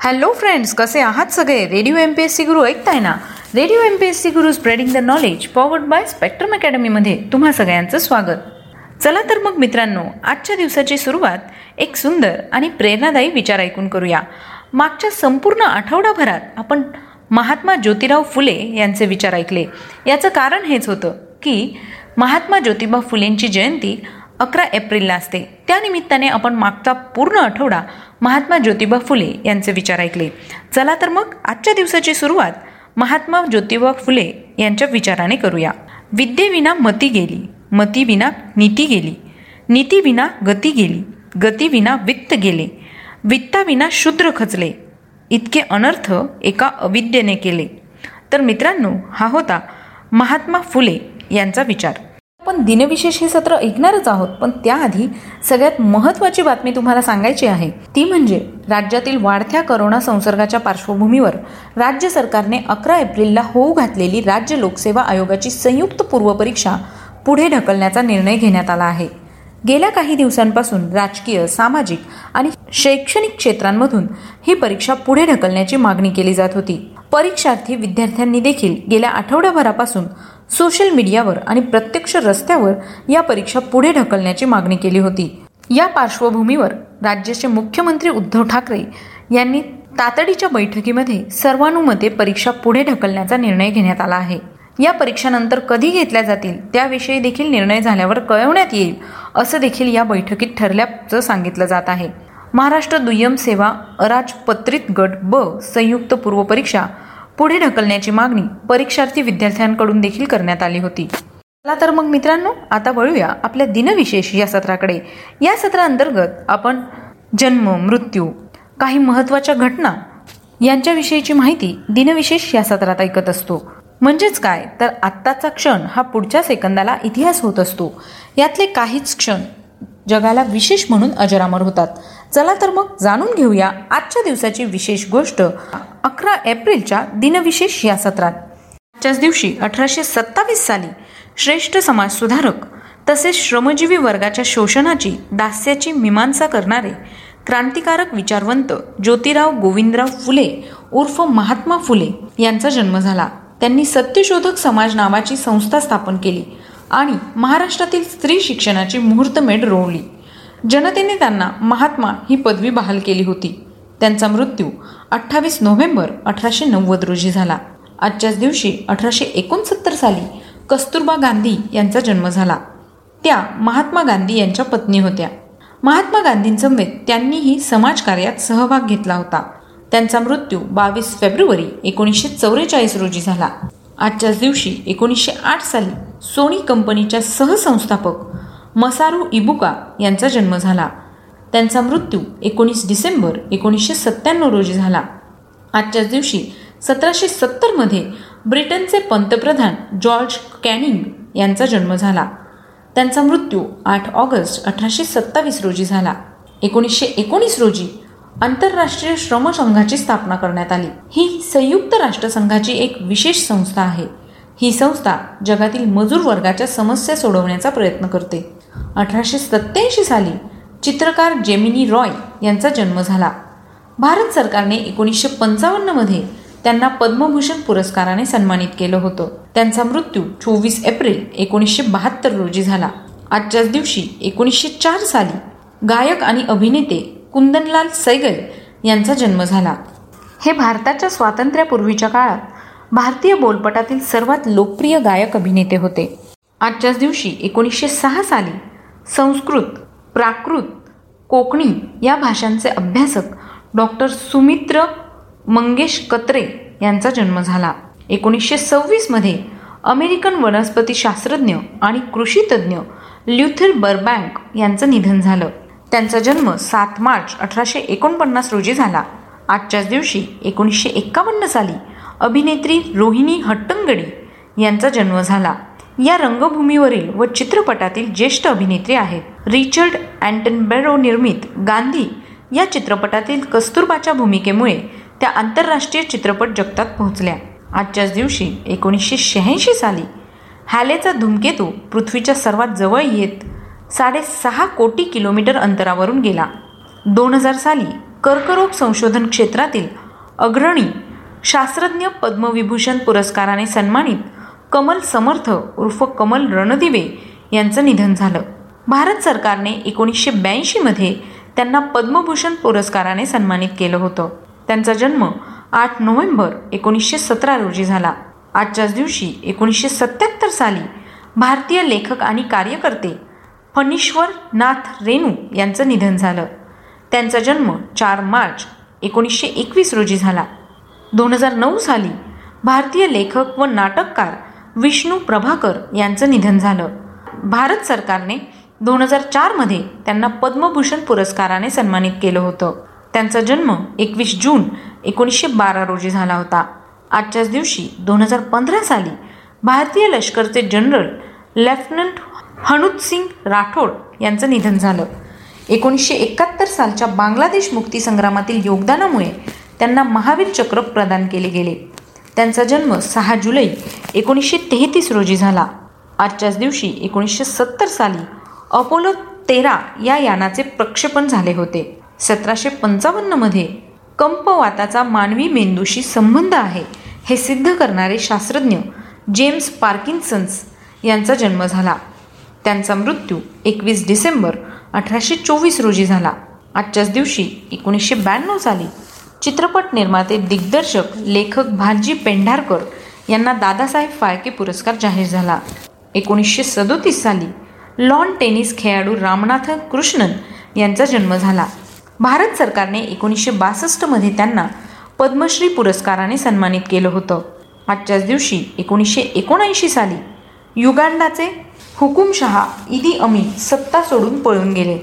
Hello friends कसे आहात सगळे? Radio M P S C Guru ऐकताय ना? Radio M P S C Guru spreading the knowledge powered by Spectrum अकॅडमीमध्ये तुम्हा सगळ्यांचं स्वागत. चला तर मग मित्रांनो आजच्या दिवसाची सुरुवात एक सुंदर आणि प्रेरणादायी विचार ऐकून करूया. मागच्या संपूर्ण आठवडाभरात आपण महात्मा ज्योतिराव फुले यांचे विचार ऐकले. याचं कारण हेच होतं की महात्मा ज्योतिबा फुलेंची जयंती अकरा एप्रिलला असते. त्यानिमित्ताने आपण मागचा पूर्ण आठवडा महात्मा ज्योतिबा फुले यांचे विचार ऐकले. चला तर मग आजच्या दिवसाची सुरुवात महात्मा ज्योतिबा फुले यांच्या विचाराने करूया. विद्येविना मती गेली मतीविना नीती गेली नीतीविना गती गेली गतीविना वित्त गेले वित्ताविना शूद्र खचले इतके अनर्थ एका अविद्येने केले. तर मित्रांनो हा होता महात्मा फुले यांचा विचार. आपण दिनविशेष हे सत्र ऐकणारच आहोत. पण त्याआधी सगळ्यात महत्त्वाची बातमी तुम्हाला सांगायची आहे. ती म्हणजे राज्यातील वाढत्या करोना संसर्गाच्या पार्श्वभूमीवर राज्य सरकारने अकरा एप्रिलला होऊ घातलेली राज्य लोकसेवा आयोगाची संयुक्त पूर्वपरीक्षा पुढे ढकलण्याचा निर्णय घेण्यात आला आहे. गेल्या काही दिवसांपासून राजकीय सामाजिक आणि शैक्षणिक क्षेत्रांमधून ही परीक्षा पुढे ढकलण्याची मागणी केली जात होती. परीक्षार्थी विद्यार्थ्यांनी देखील गेल्या आठवड्याभरापासून सोशल मीडियावर आणि प्रत्यक्ष रस्त्यावर या परीक्षा पुढे ढकलण्याची मागणी केली होती. या पार्श्वभूमीवर राज्याचे मुख्यमंत्री उद्धव ठाकरे यांनी तातडीच्या बैठकीमध्ये सर्वानुमते परीक्षा पुढे ढकलण्याचा निर्णय घेण्यात आला आहे. या परीक्षानंतर कधी घेतल्या जातील त्याविषयी देखील निर्णय झाल्यावर कळवण्यात येईल असं देखील या बैठकीत ठरल्याचं सांगितलं जात आहे. महाराष्ट्र दुय्यम सेवा अराजपत्रित गट ब संयुक्त पूर्व परीक्षा पुढे ढकलण्याची मागणी परीक्षार्थी विद्यार्थ्यांकडून देखील करण्यात आली होती. चला तर मग मित्रांनो आता वळूया आपल्या दिनविशेष या सत्राकडे. या सत्राअंतर्गत आपण जन्म मृत्यू काही महत्त्वाच्या घटना यांच्याविषयीची माहिती दिनविशेष या सत्रात ऐकत असतो. म्हणजेच काय? तर आत्ताचा क्षण हा पुढच्या सेकंदाला इतिहास होत असतो. यातले काहीच क्षण जगाला विशेष म्हणून अजरामर होतात. चला तर मग जाणून घेऊया आजच्या दिवसाची विशेष गोष्ट अकरा एप्रिलच्या दिनविशेष या सत्रात. आजच्याच दिवशी अठराशे सत्तावीस साली श्रेष्ठ समाजसुधारक तसेच श्रमजीवी वर्गाच्या शोषणाची दास्याची मीमांसा करणारे क्रांतिकारक विचारवंत ज्योतिराव गोविंदराव फुले उर्फ महात्मा फुले यांचा जन्म झाला. त्यांनी सत्यशोधक समाज नावाची संस्था स्थापन केली आणि महाराष्ट्रातील स्त्री शिक्षणाची मुहूर्तमेढ रोवली. जनतेने त्यांना महात्मा ही पदवी बहाल केली होती. त्यांचा मृत्यू अठ्ठावीस नोव्हेंबर अठराशे नव्वद रोजी झाला. आजच्याच दिवशी अठराशे एकोणसत्तर साली कस्तुरबा गांधी यांचा जन्म झाला. त्या महात्मा गांधी यांच्या पत्नी होत्या. महात्मा गांधींसमवेत त्यांनीही समाजकार्यात सहभाग घेतला होता. त्यांचा मृत्यू बावीस फेब्रुवारी एकोणीसशे चौवेचाळीस रोजी झाला. आजच्याच दिवशी एकोणीसशे आठ साली सोनी कंपनीच्या सहसंस्थापक मसारू इबुका यांचा जन्म झाला. त्यांचा मृत्यू एकोणीस डिसेंबर एकोणीसशे सत्त्याण्णव रोजी झाला. आजच्याच दिवशी सतराशे सत्तरमध्ये ब्रिटनचे पंतप्रधान जॉर्ज कॅनिंग यांचा जन्म झाला. त्यांचा मृत्यू आठ ऑगस्ट अठराशे सत्तावीस रोजी झाला. एकोणीसशे एकोणीस रोजी आंतरराष्ट्रीय श्रम संघाची स्थापना करण्यात आली. ही संयुक्त राष्ट्रसंघाची एक विशेष संस्था आहे. ही संस्था जगातील मजूर वर्गाच्या समस्या सोडवण्याचा प्रयत्न करते. अठराशे सत्याऐंशी साली चित्रकार जेमिनी रॉय यांचा जन्म झाला. भारत सरकारने एकोणीसशे पंचावन्नमध्ये त्यांना पद्मभूषण पुरस्काराने सन्मानित केलं होतं. त्यांचा मृत्यू चोवीस एप्रिल एकोणीसशे बहात्तर रोजी झाला. आजच्याच दिवशी एकोणीसशे चार साली गायक आणि अभिनेते कुंदनलाल सैगल यांचा जन्म झाला. हे भारताच्या स्वातंत्र्यापूर्वीच्या काळात भारतीय बोलपटातील सर्वात लोकप्रिय गायक अभिनेते होते. आजच्याच दिवशी एकोणीसशे सहा साली संस्कृत प्राकृत कोकणी या भाषांचे अभ्यासक डॉक्टर सुमित्र मंगेश कत्रे यांचा जन्म झाला. एकोणीसशे सव्वीसमध्ये अमेरिकन वनस्पतीशास्त्रज्ञ आणि कृषीतज्ञ ल्युथर बर्बँक यांचं निधन झालं. त्यांचा जन्म सात मार्च अठराशे एकोणपन्नास रोजी झाला. आजच्याच दिवशी एकोणीसशे एक्कावन्न साली अभिनेत्री रोहिणी हट्टंगडी यांचा जन्म झाला. या रंगभूमीवरील व चित्रपटातील ज्येष्ठ अभिनेत्री आहेत. रिचर्ड अँटनबेरो निर्मित गांधी या चित्रपटातील कस्तुरबाच्या भूमिकेमुळे त्या आंतरराष्ट्रीय चित्रपट जगतात पोहोचल्या. आजच्याच दिवशी एकोणीसशे शहाऐंशी साली हॅलेचा धूमकेतू पृथ्वीच्या सर्वात जवळ येत साडेसहा कोटी किलोमीटर अंतरावरून गेला. दोन हजार साली कर्करोग संशोधन क्षेत्रातील अग्रणी शास्त्रज्ञ पद्मविभूषण पुरस्काराने सन्मानित कमल समर्थ उर्फ कमल रणदिवे यांचं निधन झालं. भारत सरकारने एकोणीसशे ब्याऐंशीमध्ये त्यांना पद्मभूषण पुरस्काराने सन्मानित केलं होतं. त्यांचा जन्म आठ नोव्हेंबर एकोणीसशे सतरा रोजी झाला. आजच्याच दिवशी एकोणीसशे सत्याहत्तर साली भारतीय लेखक आणि कार्यकर्ते फणीश्वर नाथ रेणू यांचं निधन झालं. त्यांचा जन्म चार मार्च एकोणीसशे एकवीस रोजी झाला. दोन हजार नऊ साली भारतीय लेखक व नाटककार विष्णू प्रभाकर यांचं निधन झालं. भारत सरकारने दोन हजार चारमध्ये त्यांना पद्मभूषण पुरस्काराने सन्मानित केलं होतं. त्यांचा जन्म एकवीस जून एकोणीसशे बारा रोजी झाला होता. आजच्याच दिवशी दोन हजार पंधरा साली भारतीय लष्करचे जनरल लेफ्टनंट हनुत सिंग राठोड यांचं निधन झालं. एकोणीसशे एकाहत्तर सालच्या बांगलादेश मुक्तीसंग्रामातील योगदानामुळे त्यांना महावीर चक्र प्रदान केले गेले. त्यांचा जन्म सहा जुलै एकोणीसशे तेहतीस रोजी झाला. आजच्याच दिवशी एकोणीसशे सत्तर साली अपोलो तेरा या यानाचे प्रक्षेपण झाले होते. सतराशे पंचावन्नमध्ये कंपवाताचा मानवी मेंदूशी संबंध आहे हे सिद्ध करणारे शास्त्रज्ञ जेम्स पार्किन्सन्स यांचा जन्म झाला. त्यांचा मृत्यू एकवीस डिसेंबर अठराशे चोवीस रोजी झाला. आजच्याच दिवशी एकोणीसशे ब्याण्णव साली चित्रपट निर्माते दिग्दर्शक लेखक भालजी पेंढारकर यांना दादासाहेब फाळके पुरस्कार जाहीर झाला. एकोणीसशे सदोतीस साली लॉन टेनिस खेळाडू रामनाथ कृष्णन यांचा जन्म झाला. भारत सरकारने एकोणीसशे बासष्टमध्ये त्यांना पद्मश्री पुरस्काराने सन्मानित केलं होतं. आजच्याच दिवशी एकोणीसशे एकोणऐंशी साली युगांडाचे हुकुमशहा इदी अमीन सत्ता सोडून पळून गेले.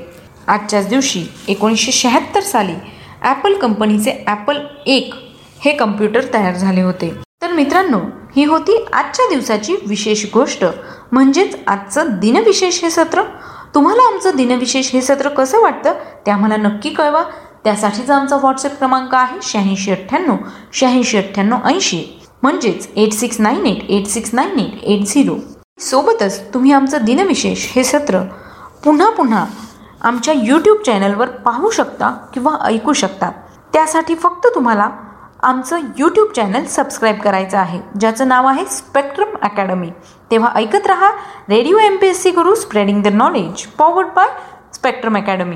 आजच्याच दिवशी एकोणीसशे शहात्तर साली ॲपल कंपनीचे ॲपल एक हे कम्प्युटर तयार झाले होते. मित्रांनो ही होती आजच्या दिवसाची विशेष गोष्ट. म्हणजेच आजचं दिनविशेष हे सत्र. तुम्हाला आमचं दिनविशेष हे सत्र कसं वाटतं ते आम्हाला नक्की कळवा. त्यासाठीचा आमचा व्हॉट्सअप क्रमांक आहे शहाऐंशी अठ्ठ्याण्णव शहाऐंशी अठ्ठ्याण्णव ऐंशी. म्हणजेच eight six nine eight eight six nine eight eight zero सोबतच तुम्ही आमचं दिनविशेष हे सत्र पुन्हा पुन्हा आमच्या यूट्यूब चॅनलवर पाहू शकता किंवा ऐकू शकता. त्यासाठी फक्त तुम्हाला आमचं यूट्यूब चॅनल सबस्क्राईब करायचं आहे ज्याचं नाव आहे स्पेक्ट्रम अकॅडमी तेव्हा ऐकत रहा radio M P S C Guru spreading the knowledge powered by Spectrum Academy